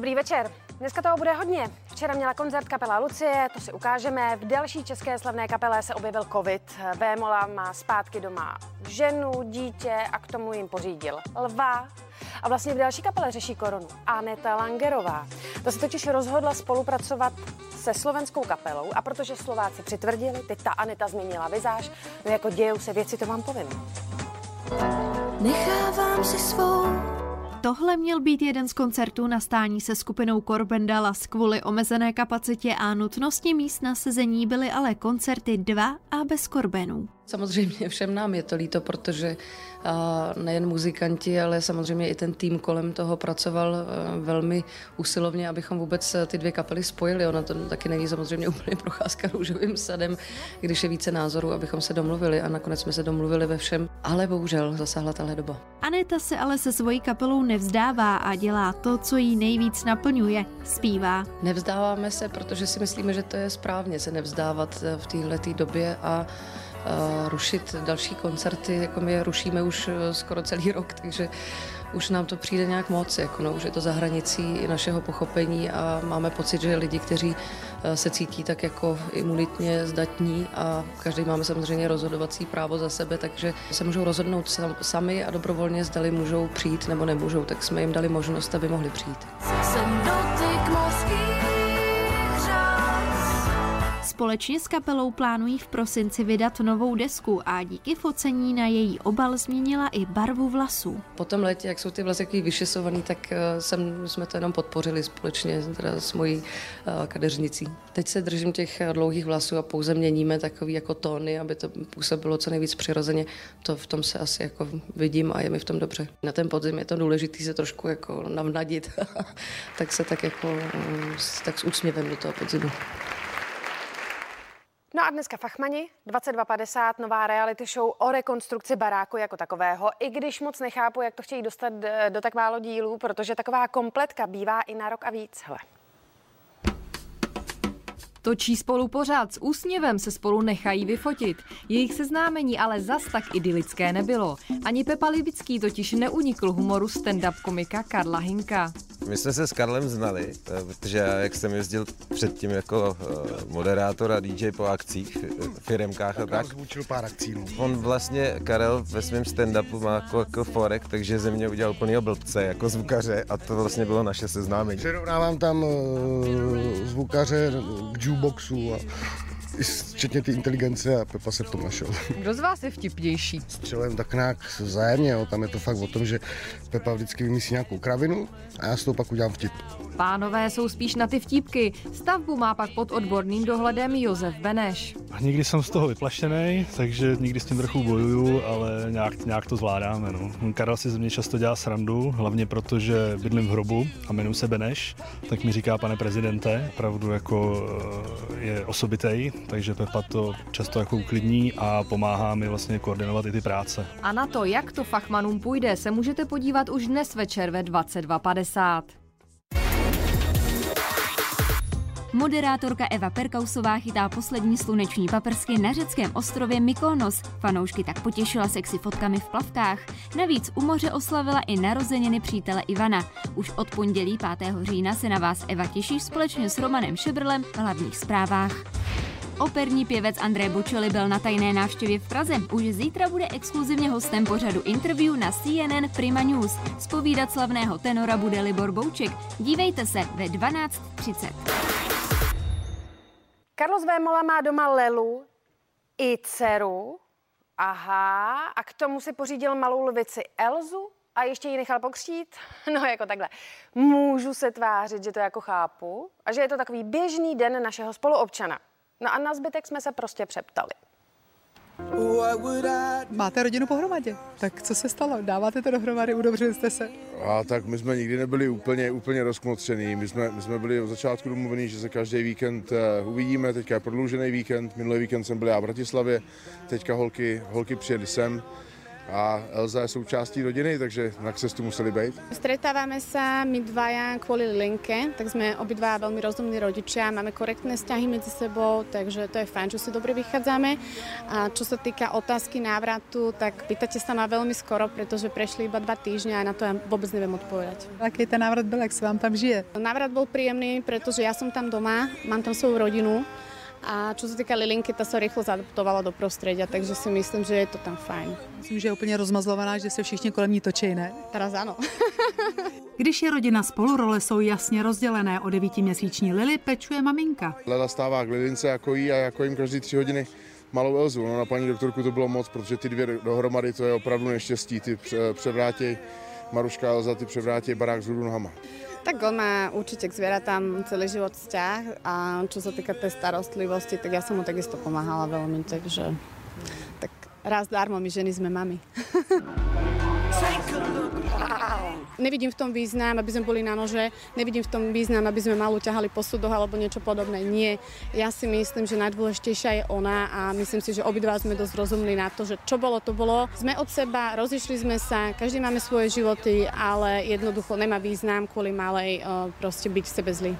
Dobrý večer. Dneska toho bude hodně. Včera měla koncert kapela Lucie, to si ukážeme. V další české slavné kapele se objevil covid. Vémola má zpátky doma ženu, dítě a k tomu jim pořídil lva. A vlastně v další kapele řeší korunu Aneta Langerová. To se totiž rozhodla spolupracovat se slovenskou kapelou a protože Slováci přitvrdili, teď ta Aneta změnila vizáž, no jako dějou se věci, to vám povím. Nechávám si svou Tohle měl být jeden z koncertů na stání se skupinou Corbendalas. Kvůli omezené kapacitě a nutnosti míst na sezení byly ale koncerty dva a bez Corbenů. Samozřejmě všem nám je to líto, protože nejen muzikanti, ale samozřejmě i ten tým kolem toho pracoval velmi usilovně, abychom vůbec ty dvě kapely spojili. Ona to taky není samozřejmě úplně procházka růžovým sadem, když je více názorů, abychom se domluvili a nakonec jsme se domluvili ve všem. Ale bohužel zasáhla tahle doba. Aneta se ale se svojí kapelou nevzdává a dělá to, co jí nejvíc naplňuje. Zpívá. Nevzdáváme se, protože si myslíme, že to je správně se nevzdávat v této době a rušit další koncerty, jako my je rušíme už eh, skoro celý rok, takže už nám to přijde nějak moc, jako no, už je to za hranicí i našeho pochopení a máme pocit, že lidi, kteří eh, se cítí tak jako imunitně zdatní a každý máme samozřejmě rozhodovací právo za sebe, takže se můžou rozhodnout sami a dobrovolně zdali můžou přijít nebo nemůžou, tak jsme jim dali možnost, aby mohli přijít. Jsem dotyk Společně s kapelou plánují v prosinci vydat novou desku a díky focení na její obal změnila i barvu vlasů. Po tom letě, jak jsou ty vlasy jaký vyšesovaný, tak eh, jsem, jsme to jenom podpořili společně teda s mojí uh, kadeřnicí. Teď se držím těch dlouhých vlasů a pouze měníme takový jako tóny, aby to působilo co nejvíc přirozeně. To v tom se asi jako vidím a je mi v tom dobře. Na ten podzim je to důležité se trošku jako navnadit, tak se tak jako mm, tak s úsměvem do toho podzimu. No a dneska Fachmani, 2250, nová reality show o rekonstrukci baráku jako takového, i když moc nechápu, jak to chtějí dostat eh, do tak málo dílů, protože taková kompletka bývá i na rok a víc. Hele. Točí spolu pořád, s úsměvem se spolu nechají vyfotit. Jejich seznámení ale zas tak idylické nebylo. Ani Pepa Libický totiž neunikl humoru stand-up komika Karla Hinka. My jsme se s Karlem znali, eh, protože já, jak jsem jezdil předtím jako eh, moderátor a DJ po akcích, firemkách a tak. Zvučil pár akcí. No. On vlastně, Karel ve svém stand-upu má jako, jako forek, takže ze mě udělal úplný blbce jako zvukaře a to vlastně bylo naše seznámení. Přirovnávám tam uh, zvukaře k jukeboxu a včetně ty inteligence a Pepa se v tom našel. Kdo z vás je vtipnější? Střelujeme tak nějak vzájemně, jo. tam je to fakt o tom, že Pepa vždycky vymyslí nějakou kravinu a já s tou pak udělám vtip. Pánové jsou spíš na ty vtípky. Stavbu má pak pod odborným dohledem Josef Beneš. Nikdy jsem z toho vyplašený, takže nikdy s tím trochu bojuju, ale nějak, nějak to zvládáme. No. Karel si ze mě často dělá srandu, hlavně proto, že bydlím v hrobu a jmenuji se Beneš, tak mi říká pane prezidente, pravdu jako eh, je osobitej, takže Pepa to často jako uklidní a pomáhá mi vlastně koordinovat i ty práce. A na to, jak to fachmanům půjde, se můžete podívat už dnes večer ve 22.50. Moderátorka Eva Perkausová chytá poslední sluneční paprsky na řeckém ostrově Mykonos. Fanoušky tak potěšila sexy fotkami v plavkách. Navíc u moře oslavila i narozeniny přítele Ivana. Už od pondělí 5. října se na vás Eva těší společně s Romanem Šebrlem v hlavních zprávách. Operní pěvec André Bočeli byl na tajné návštěvě v Praze. Už zítra bude exkluzivně hostem pořadu interview na CNN Prima News. Spovídat slavného tenora bude Libor Bouček. Dívejte se ve 12.30. Carlos Vémola má doma Lelu i dceru. Aha, a k tomu si pořídil malou lvici Elzu a ještě ji nechal pokřít? No jako takhle. Můžu se tvářit, že to jako chápu a že je to takový běžný den našeho spoluobčana. No a na zbytek jsme se prostě přeptali. Máte rodinu pohromadě, tak co se stalo? Dáváte to dohromady, udobřili jste se? A tak my jsme nikdy nebyli úplně, úplně rozkmotřený. My jsme, my jsme byli od začátku domluvení, že se každý víkend uh, uvidíme. Teďka je prodloužený víkend. Minulý víkend jsem byl já v Bratislavě, teďka holky, holky přijeli sem. A Elza je součástí rodiny, takže na cestu museli být. Stretávame sa my dvaja kvôli Linke, tak sme obidva veľmi rozumní rodičia, máme korektné vzťahy medzi sebou, takže to je fajn, že si dobre vychádzame. A čo sa týka otázky návratu, tak pýtate sa ma veľmi skoro, pretože prešli iba dva týždňa a na to ja vôbec neviem odpovedať. Jaký ten návrat byl, jak se vám tam žije? Návrat bol príjemný, pretože ja som tam doma, mám tam svoju rodinu a čo sa týka Lilinky, ta sa rýchlo zadaptovala do prostredia, takže si myslím, že je to tam fajn. Myslím, že je úplně rozmazlovaná, že se všichni kolem ní točí, ne? Teraz áno. Když je rodina spolu, role jsou jasně rozdělené. O devítiměsíční Lily pečuje maminka. Lela stává k Lilince jako jí a jako jim každý tři hodiny malou Elzu. No, na paní doktorku to bylo moc, protože ty dvě dohromady to je opravdu neštěstí. Ty pře- převrátěj, Maruška a Elza, ty převrátěj barák z nohama. Tak on má určite k zvieratám celý život vzťah a čo sa týka tej starostlivosti, tak ja som mu takisto pomáhala veľmi, takže tak raz darmo my ženy sme mami. Nevidím v tom význam, aby sme boli na nože, nevidím v tom význam, aby sme malú ťahali po súdoch alebo niečo podobné. Nie. Ja si myslím, že najdôležitejšia je ona a myslím si, že obidva sme dosť rozumní na to, že čo bolo, to bolo. Sme od seba, rozišli sme sa, každý máme svoje životy, ale jednoducho nemá význam kvôli malej eh, proste byť v sebe zlý.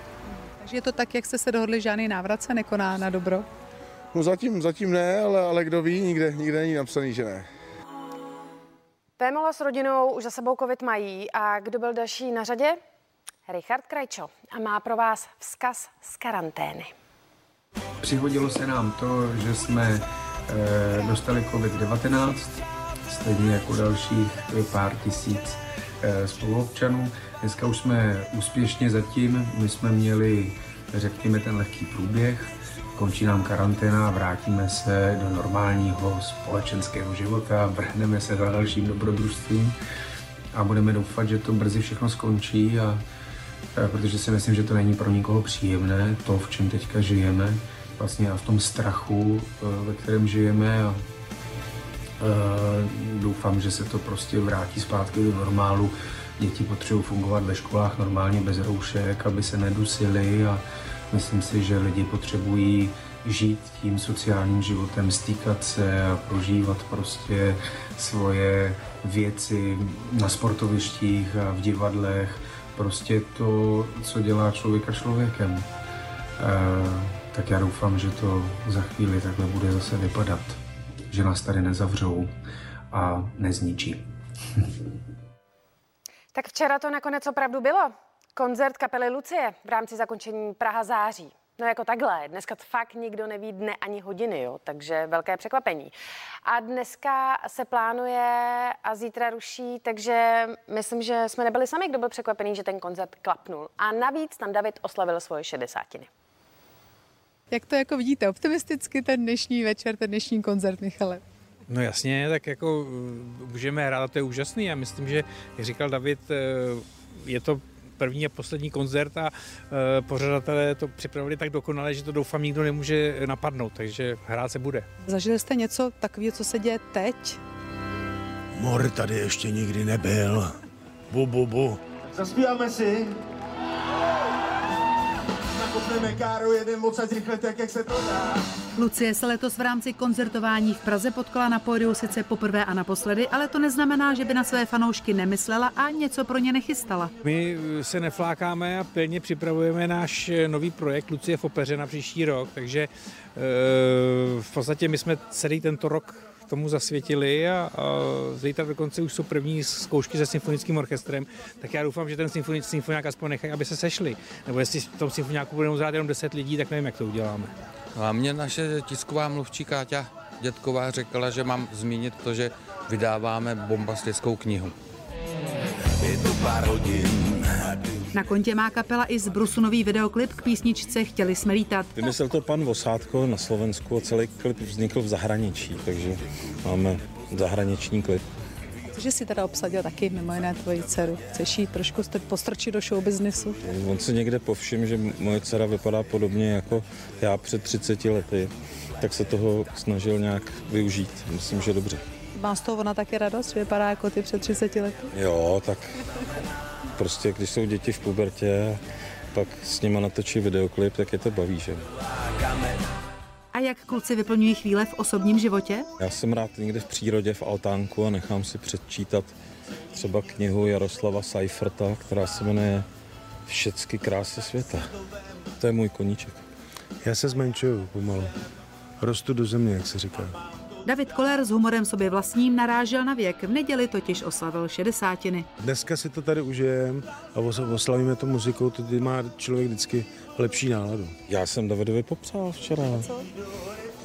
Takže je to tak, jak jste se dohodli, žádný návrat se nekoná na dobro? No zatím, zatím ne, ale, ale kdo ví, nikde, nikde není napsaný, že ne. Pémola s rodinou už za sebou covid mají a kdo byl další na řadě? Richard Krajčo a má pro vás vzkaz z karantény. Přihodilo se nám to, že jsme e, dostali COVID-19, stejně jako dalších pár tisíc e, spoluobčanů. Dneska už jsme úspěšně zatím, my jsme měli, řekněme, ten lehký průběh, končí nám karanténa, vrátíme se do normálního společenského života, vrhneme se za dalším dobrodružstvím a budeme doufat, že to brzy všechno skončí a a protože si myslím, že to není pro nikoho příjemné, to, v čem teďka žijeme, vlastně a v tom strachu, eh, ve kterém žijeme a eh, doufám, že se to prostě vrátí zpátky do normálu. Děti potřebují fungovat ve školách normálně bez roušek, aby se nedusili a myslím si, že lidi potřebují žít tím sociálním životem, stýkat se a prožívat prostě svoje věci na sportovištích a v divadlech, prostě to, co dělá člověka člověkem. Tak já doufám, že to za chvíli takhle bude zase vypadat. Že nás tady nezavřou a nezničí. Tak včera to nakonec opravdu bylo. Koncert kapely Lucie v rámci zakončení Praha září. No jako takhle, dneska fakt nikdo neví dne ani hodiny, jo, takže velké překvapení. A dneska se plánuje a zítra ruší, takže myslím, že jsme nebyli sami, kdo byl překvapený, že ten koncert klapnul. A navíc tam David oslavil svoje šedesátiny. Jak to jako vidíte optimisticky ten dnešní večer, ten dnešní koncert, Michale? No jasně, tak jako můžeme hrát, to je úžasný. Já myslím, že, jak říkal David, je to první a poslední koncert a e, pořadatelé to připravili tak dokonale, že to doufám nikdo nemůže napadnout, takže hrát se bude. Zažili jste něco takového, co se děje teď? Mor tady ještě nikdy nebyl. Bu, bu, bu. Zaspíváme si. Nakopneme káru, jeden odsaď rychle tak, jak se to dá. Lucie se letos v rámci koncertování v Praze potkala na pódiu sice poprvé a naposledy, ale to neznamená, že by na své fanoušky nemyslela a něco pro ně nechystala. My se neflákáme a plně připravujeme náš nový projekt Lucie v opeře na příští rok, takže v podstatě my jsme celý tento rok tomu zasvětili a, a zítra dokonce už jsou první zkoušky se symfonickým orchestrem, tak já doufám, že ten symfoni, symfoniák aspoň nechají, aby se sešli. Nebo jestli v tom symfoniáku budeme hrát jenom 10 lidí, tak nevím, jak to uděláme. A mě naše tisková mluvčí Káťa Dětková řekla, že mám zmínit to, že vydáváme bombastickou knihu. Je to pár hodin. Na kontě má kapela i z Brusunový videoklip k písničce Chtěli jsme lítat. Vymyslel to pan Vosátko na Slovensku a celý klip vznikl v zahraničí, takže máme zahraniční klip. Že si teda obsadil taky mimo jiné tvoji dceru. Chceš jí trošku postrčit do show businessu? On si někde povšim, že moje dcera vypadá podobně jako já před 30 lety, tak se toho snažil nějak využít. Myslím, že dobře. Má z toho ona taky radost, že vypadá jako ty před 30 lety? Jo, tak prostě když jsou děti v pubertě, pak s nima natočí videoklip, tak je to baví, že? A jak kluci vyplňují chvíle v osobním životě? Já jsem rád někde v přírodě v altánku a nechám si předčítat třeba knihu Jaroslava Seiferta, která se jmenuje Všecky krásy světa. To je můj koníček. Já se zmenšuju pomalu. Rostu do země, jak se říká. David Koller s humorem sobě vlastním narážel na věk. V neděli totiž oslavil šedesátiny. Dneska si to tady užijem a os- oslavíme to muzikou, to má člověk vždycky lepší náladu. Já jsem Davidovi popřál včera.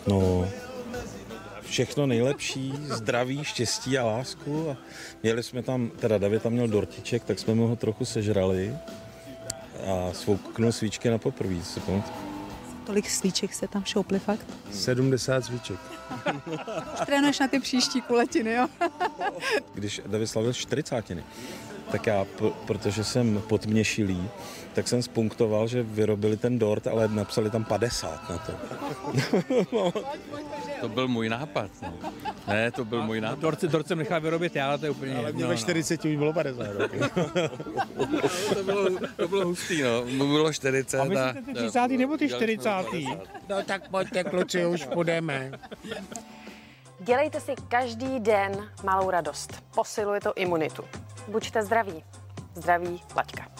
No, všechno nejlepší, zdraví, štěstí a lásku. A měli jsme tam, teda David tam měl dortiček, tak jsme mu ho trochu sežrali a svouknul svíčky na poprvé, si pamatuju. Tolik svíček se tam šoupli fakt. 70 svíček. Trénuješ na ty příští kuletiny, jo? Když David slavil 40. tak já, p- protože jsem podměšilý, tak jsem spunktoval, že vyrobili ten dort, ale napsali tam 50 na to. To byl můj nápad. No. Ne, to byl můj nápad. Dort, dort jsem nechal vyrobit já, ale to je úplně Ale mě jedno, ve no. 40 už bylo 50 roky. to, bylo, to bylo hustý, no. Bylo 40. A myslíte ty 30. nebo ty 40. No tak pojďte kluci, už půjdeme. Dělejte si každý den malou radost. Posiluje to imunitu. Buďte zdraví. Zdraví Laďka.